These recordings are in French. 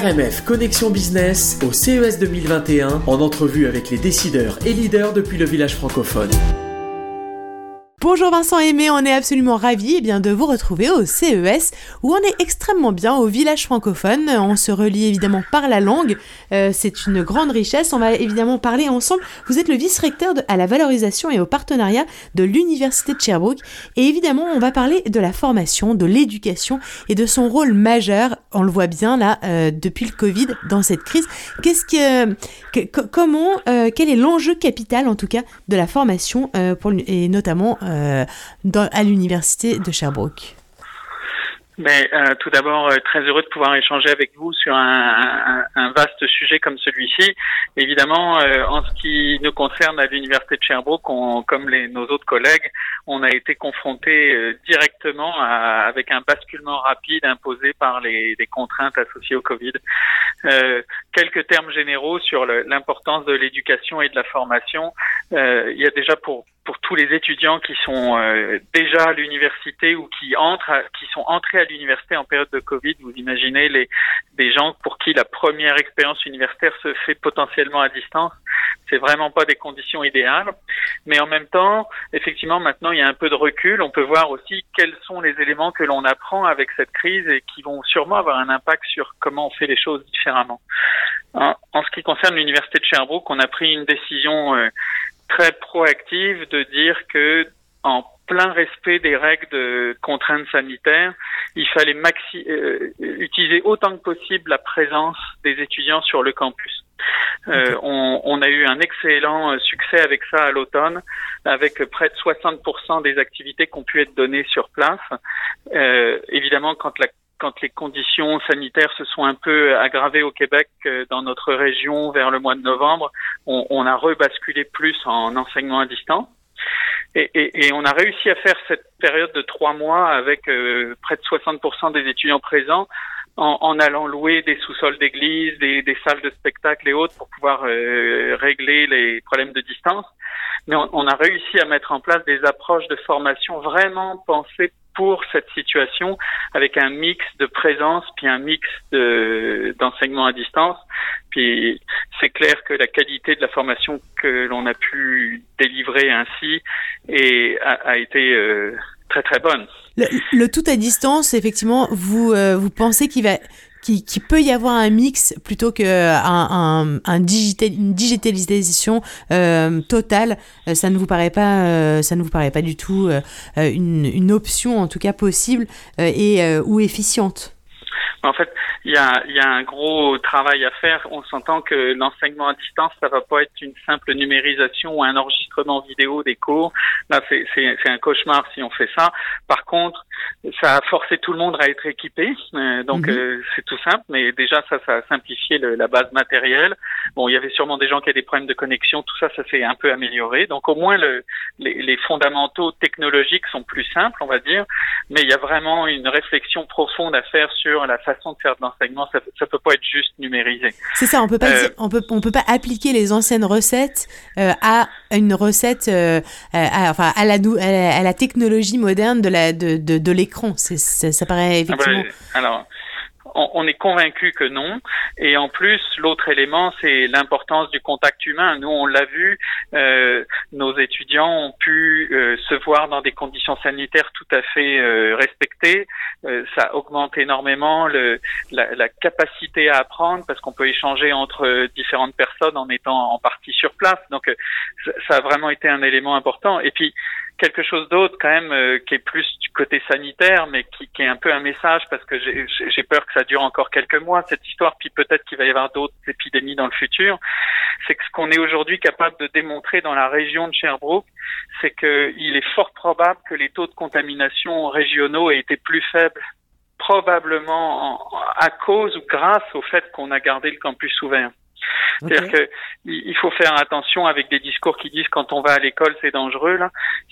RMF Connexion Business au CES 2021 en entrevue avec les décideurs et leaders depuis le village francophone. Bonjour Vincent Aimé, on est absolument ravis eh bien, de vous retrouver au CES où on est extrêmement bien au village francophone. On se relie évidemment par la langue, euh, c'est une grande richesse. On va évidemment parler ensemble. Vous êtes le vice-recteur à la valorisation et au partenariat de l'Université de Sherbrooke et évidemment on va parler de la formation, de l'éducation et de son rôle majeur, on le voit bien là, euh, depuis le Covid dans cette crise. Qu'est-ce que, comment, euh, quel est l'enjeu capital en tout cas de la formation pour, et notamment euh, à l'université de Sherbrooke mais euh, tout d'abord, euh, très heureux de pouvoir échanger avec vous sur un, vaste sujet comme celui-ci. Évidemment, en ce qui nous concerne à l'université de Sherbrooke, comme les, nos autres collègues, on a été confronté directement avec un basculement rapide imposé par les, les contraintes associées au Covid. quelques termes généraux sur l'importance de l'éducation et de la formation. Il y a déjà pour pour tous les étudiants qui sont euh, déjà à l'université ou qui entrent, qui sont entrés à l'université en période de Covid. Vous imaginez les des gens pour qui la première expérience universitaire se fait potentiellement à distance. C'est vraiment pas des conditions idéales, mais en même temps, effectivement, maintenant il y a un peu de recul. On peut voir aussi quels sont les éléments que l'on apprend avec cette crise et qui vont sûrement avoir un impact sur comment on fait les choses différemment. En, ce qui concerne l'université de Sherbrooke, on a pris une décision euh, très proactive de dire que en plein respect des règles de contraintes sanitaires, il fallait maxi euh, utiliser autant que possible la présence des étudiants sur le campus. Euh, on, on, a eu un excellent succès avec ça à l'automne, avec près de 60% des activités qui ont pu être données sur place. Euh, évidemment, quand la quand les conditions sanitaires se sont un peu aggravées au Québec euh, dans notre région vers le mois de novembre, on, on a rebasculé plus en enseignement à distance. Et, et, et, on a réussi à faire cette période de trois mois avec euh, près de 60% des étudiants présents en, en allant louer des sous-sols d'église, des, des, salles de spectacle et autres pour pouvoir euh, régler les problèmes de distance. Mais on, on, a réussi à mettre en place des approches de formation vraiment pensées pour cette situation avec un mix de présence puis un mix d'enseignement à distance. Puis c'est clair que la qualité de la formation que l'on a pu délivrer ainsi et a, été euh, très très bonne. Le, tout à distance, effectivement, vous euh, vous pensez qu'il va qui, qui, peut y avoir un mix plutôt qu'un un, un digital, une digitalisation euh, totale. Euh, ça ne vous paraît pas, euh, ça ne vous paraît pas du tout euh, une, une, option en tout cas possible et ou efficiente? En fait, il y a, y a, un gros travail à faire. On s'entend que l'enseignement à distance, ça va pas être une simple numérisation ou un enregistrement vidéo des cours. Là, c'est un cauchemar si on fait ça. Par contre, ça a forcé tout le monde à être équipé. Euh, donc, mhm. euh, c'est tout simple. Mais déjà, ça, ça a simplifié le, la base matérielle. Bon, il y avait sûrement des gens qui avaient des problèmes de connexion. Tout ça, ça s'est un peu amélioré. Donc, au moins, le, les, les fondamentaux technologiques sont plus simples, on va dire. Mais il y a vraiment une réflexion profonde à faire sur la façon de faire de l'enseignement, ça, ça peut pas être juste numérisé. C'est ça, on peut pas, euh, on peut, on peut pas appliquer les anciennes recettes euh, à une recette, euh, à, enfin à la, à la, technologie moderne de la, de, de, de l'écran. Ça, ça paraît ah bah, effectivement. alors on, est convaincu que non. Et en plus, l'autre élément, c'est l'importance du contact humain. Nous, on l'a vu, euh, nos étudiants ont pu euh, se voir dans des conditions sanitaires tout à fait euh, respectées. ça augmente énormément le, la, la, capacité à apprendre parce qu'on peut échanger entre différentes personnes en étant en partie sur place. Donc, ça a vraiment été un élément important. Et puis, quelque chose d'autre quand même euh, qui est plus du côté sanitaire, mais qui, qui est un peu un message parce que j'ai peur que ça dure encore quelques mois cette histoire, puis peut-être qu'il va y avoir d'autres épidémies dans le futur. C'est que ce qu'on est aujourd'hui capable de démontrer dans la région de Sherbrooke, c'est qu'il est fort probable que les taux de contamination régionaux aient été plus faibles probablement à cause ou grâce au fait qu'on a gardé le campus ouvert. C'est-à-dire que il faut faire attention avec des discours qui disent quand on va à l'école c'est dangereux. Là,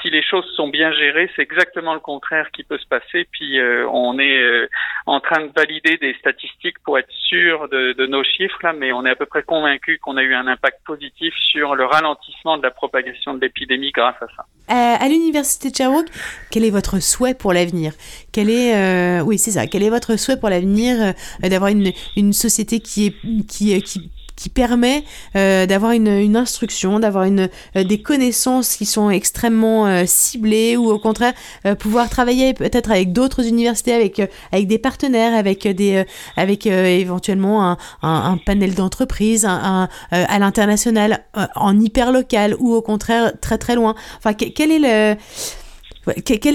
si les choses sont bien gérées, c'est exactement le contraire qui peut se passer. Puis euh, on est euh, en train de valider des statistiques pour être sûr de, de, nos chiffres là, mais on est à peu près convaincu qu'on a eu un impact positif sur le ralentissement de la propagation de l'épidémie grâce à ça. à l'université de Sherbrooke, quel est votre souhait pour l'avenir? Quel est, euh, oui, c'est ça. Quel est votre souhait pour l'avenir euh, d'avoir une, une société qui est qui, qui qui permet euh, d'avoir une, une, instruction, d'avoir une euh, des connaissances qui sont extrêmement euh, ciblées ou au contraire pouvoir travailler peut-être avec d'autres universités, avec avec des partenaires, avec des avec éventuellement un, un, panel d'entreprises, à l'international, en hyper local ou au contraire très très loin. Enfin, est le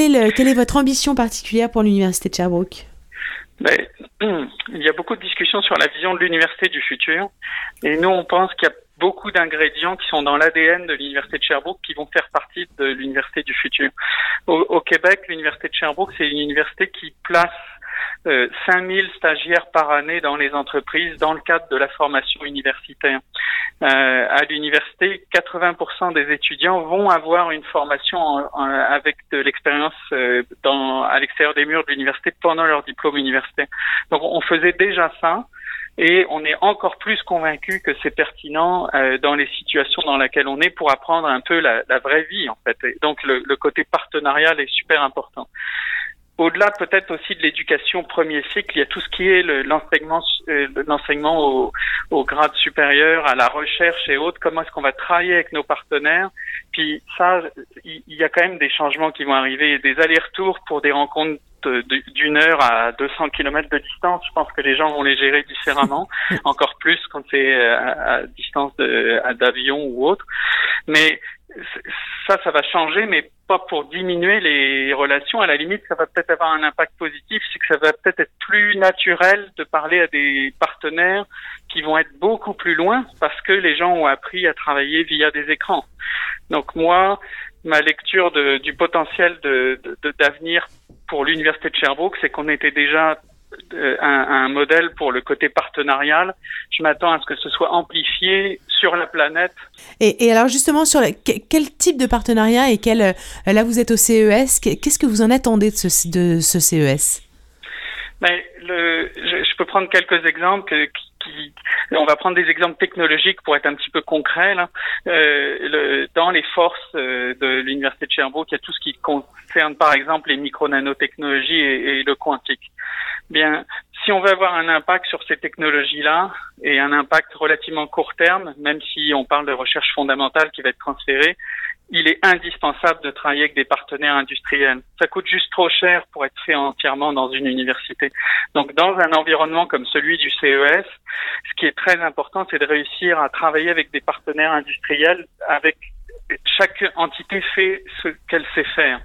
est, le, quelle est votre ambition particulière pour l'université de Sherbrooke? Ben, il y a beaucoup de discussions sur la vision de l'université du futur. Et nous, on pense qu'il y a beaucoup d'ingrédients qui sont dans l'ADN de l'université de Sherbrooke qui vont faire partie de l'université du futur. Au, au Québec, l'université de Sherbrooke, c'est une université qui place euh, 5000 stagiaires par année dans les entreprises dans le cadre de la formation universitaire. Euh, à l'université, 80% des étudiants vont avoir une formation avec de l'expérience euh, à l'extérieur des murs de l'université pendant leur diplôme universitaire. Donc on faisait déjà ça. Et on est encore plus convaincu que c'est pertinent euh, dans les situations dans lesquelles on est pour apprendre un peu la, la vraie vie en fait. Et donc le, le, côté partenarial est super important au-delà peut-être aussi de l'éducation premier cycle, il y a tout ce qui est l'enseignement euh, l'enseignement au, au, grade supérieur, à la recherche et autres. Comment est-ce qu'on va travailler avec nos partenaires Puis ça, il y, a quand même des changements qui vont arriver, des allers-retours pour des rencontres d'une heure à 200 km de distance. Je pense que les gens vont les gérer différemment, encore plus quand c'est euh, à, à distance d'avion ou autre. Mais ça, ça va changer, mais pas pour diminuer les relations. À la limite, ça va peut-être avoir un impact positif, c'est que ça va peut-être être plus naturel de parler à des partenaires qui vont être beaucoup plus loin parce que les gens ont appris à travailler via des écrans. Donc moi, ma lecture de, du potentiel de, d'avenir pour l'université de Sherbrooke, c'est qu'on était déjà euh, un, un, modèle pour le côté partenarial. Je m'attends à ce que ce soit amplifié sur la planète. Et, et alors justement, sur quel type de partenariat et quel, euh, là vous êtes au CES, qu'est-ce que vous en attendez de ce, de ce CES ben, le, je, je, peux prendre quelques exemples qui, on va prendre des exemples technologiques pour être un petit peu concret. Là. Euh, le, dans les forces euh, de l'université de Sherbrooke, il y a tout ce qui concerne par exemple les micro-nanotechnologies et, et, le quantique. Bien, si on veut avoir un impact sur ces technologies-là et un impact relativement court terme, même si on parle de recherche fondamentale qui va être transférée, il est indispensable de travailler avec des partenaires industriels. Ça coûte juste trop cher pour être fait entièrement dans une université. Donc, dans un environnement comme celui du CES, ce qui est très important, c'est de réussir à travailler avec des partenaires industriels avec chaque entité fait ce qu'elle sait faire.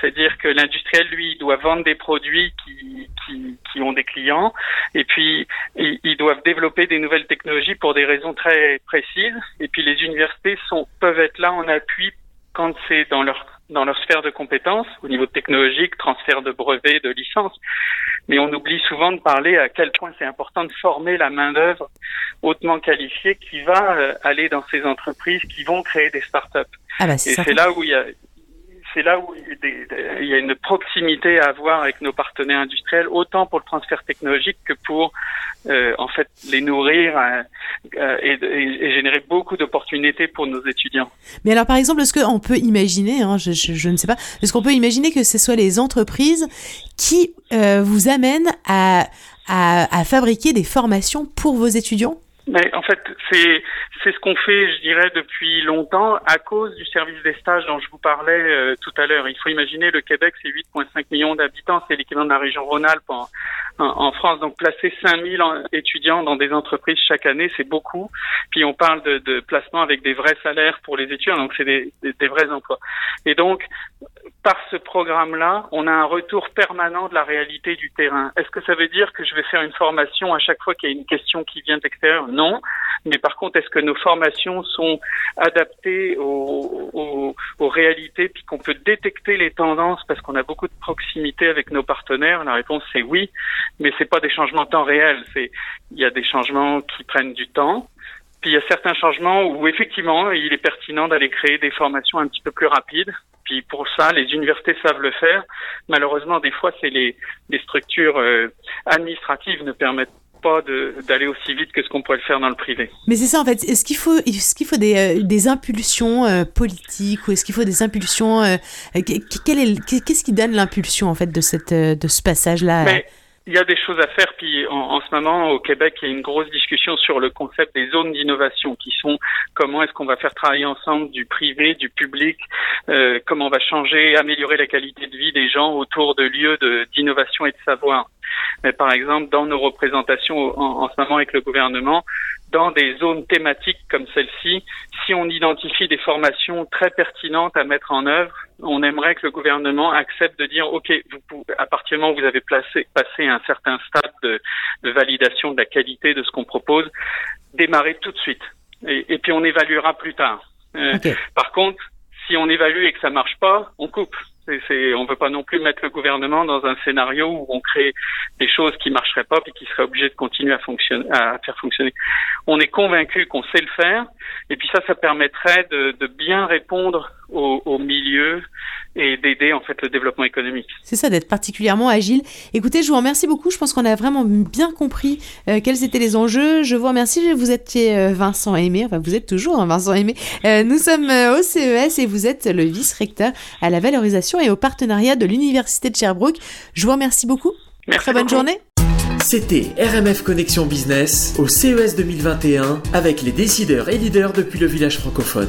C'est-à-dire que l'industriel, lui, doit vendre des produits qui, qui, qui ont des clients, et puis ils, ils, doivent développer des nouvelles technologies pour des raisons très précises, et puis les universités sont, peuvent être là en appui quand c'est dans leur dans leur sphère de compétences, au niveau technologique, transfert de brevets, de licences. Mais on oublie souvent de parler à quel point c'est important de former la main-d'œuvre hautement qualifiée qui va euh, aller dans ces entreprises qui vont créer des startups. Ah bah, Et c'est là où il y a c'est là où il y a une proximité à avoir avec nos partenaires industriels, autant pour le transfert technologique que pour euh, en fait les nourrir euh, euh et, et, générer beaucoup d'opportunités pour nos étudiants. Mais alors par exemple, est-ce qu'on peut imaginer, hein, je, je, je, ne sais pas, est-ce qu'on peut imaginer que ce soit les entreprises qui euh, vous amènent à, à, à fabriquer des formations pour vos étudiants? Mais en fait, c'est c'est ce qu'on fait, je dirais, depuis longtemps à cause du service des stages dont je vous parlais euh, tout à l'heure. Il faut imaginer le Québec, c'est 8,5 millions d'habitants, c'est l'équivalent de la région Rhône-Alpes en, en, France. Donc placer 5000 étudiants dans des entreprises chaque année, c'est beaucoup. Puis on parle de, de placement avec des vrais salaires pour les étudiants, donc c'est des, des, des vrais emplois. Et donc par ce programme-là, on a un retour permanent de la réalité du terrain. Est-ce que ça veut dire que je vais faire une formation à chaque fois qu'il y a une question qui vient d'extérieur? Non. Mais par contre, est-ce que nos formations sont adaptées aux, aux, aux réalités, puis qu'on peut détecter les tendances parce qu'on a beaucoup de proximité avec nos partenaires? La réponse c'est oui, mais c'est pas des changements temps réel. Il y a des changements qui prennent du temps. Puis il y a certains changements où effectivement il est pertinent d'aller créer des formations un petit peu plus rapides puis pour ça, les universités savent le faire. Malheureusement, des fois, c'est les, les structures euh, administratives ne permettent pas d'aller aussi vite que ce qu'on pourrait le faire dans le privé. Mais c'est ça en fait. Est-ce qu'il faut, est-ce qu'il faut des, des impulsions politiques ou est-ce qu'il faut des impulsions Qu'est-ce qui donne l'impulsion en fait de cette de ce passage là il y a des choses à faire. Puis en, ce moment, au Québec, il y a une grosse discussion sur le concept des zones d'innovation, qui sont comment est-ce qu'on va faire travailler ensemble du privé, du public, euh, comment on va changer, améliorer la qualité de vie des gens autour de lieux d'innovation et de savoir. Mais par exemple, dans nos représentations en, en ce moment avec le gouvernement, dans des zones thématiques comme celle-ci, si on identifie des formations très pertinentes à mettre en œuvre, on aimerait que le gouvernement accepte de dire, OK, vous, à partir du moment où vous avez placé, passé un certain stade de, de validation de la qualité de ce qu'on propose, démarrez tout de suite. Et, et puis on évaluera plus tard. Euh, par contre, si on évalue et que ça marche pas, on coupe. On ne veut pas non plus mettre le gouvernement dans un scénario où on crée des choses qui marcheraient pas et qui seraient obligées de continuer à fonctionner, à faire fonctionner. On est convaincu qu'on sait le faire, et puis ça, ça permettrait de, de bien répondre au, au milieu et d'aider en fait le développement économique. C'est ça, d'être particulièrement agile. Écoutez, je vous remercie beaucoup. Je pense qu'on a vraiment bien compris euh, quels étaient les enjeux. Je vous remercie. Vous étiez euh, Vincent Aimé. Enfin, vous êtes toujours hein, Vincent Aimé. Euh, nous sommes au CES et vous êtes le vice-recteur à la valorisation et au partenariat de l'Université de Sherbrooke. Je vous remercie beaucoup. Très bonne journée. C'était RMF Connexion Business au CES 2021 avec les décideurs et leaders depuis le village francophone.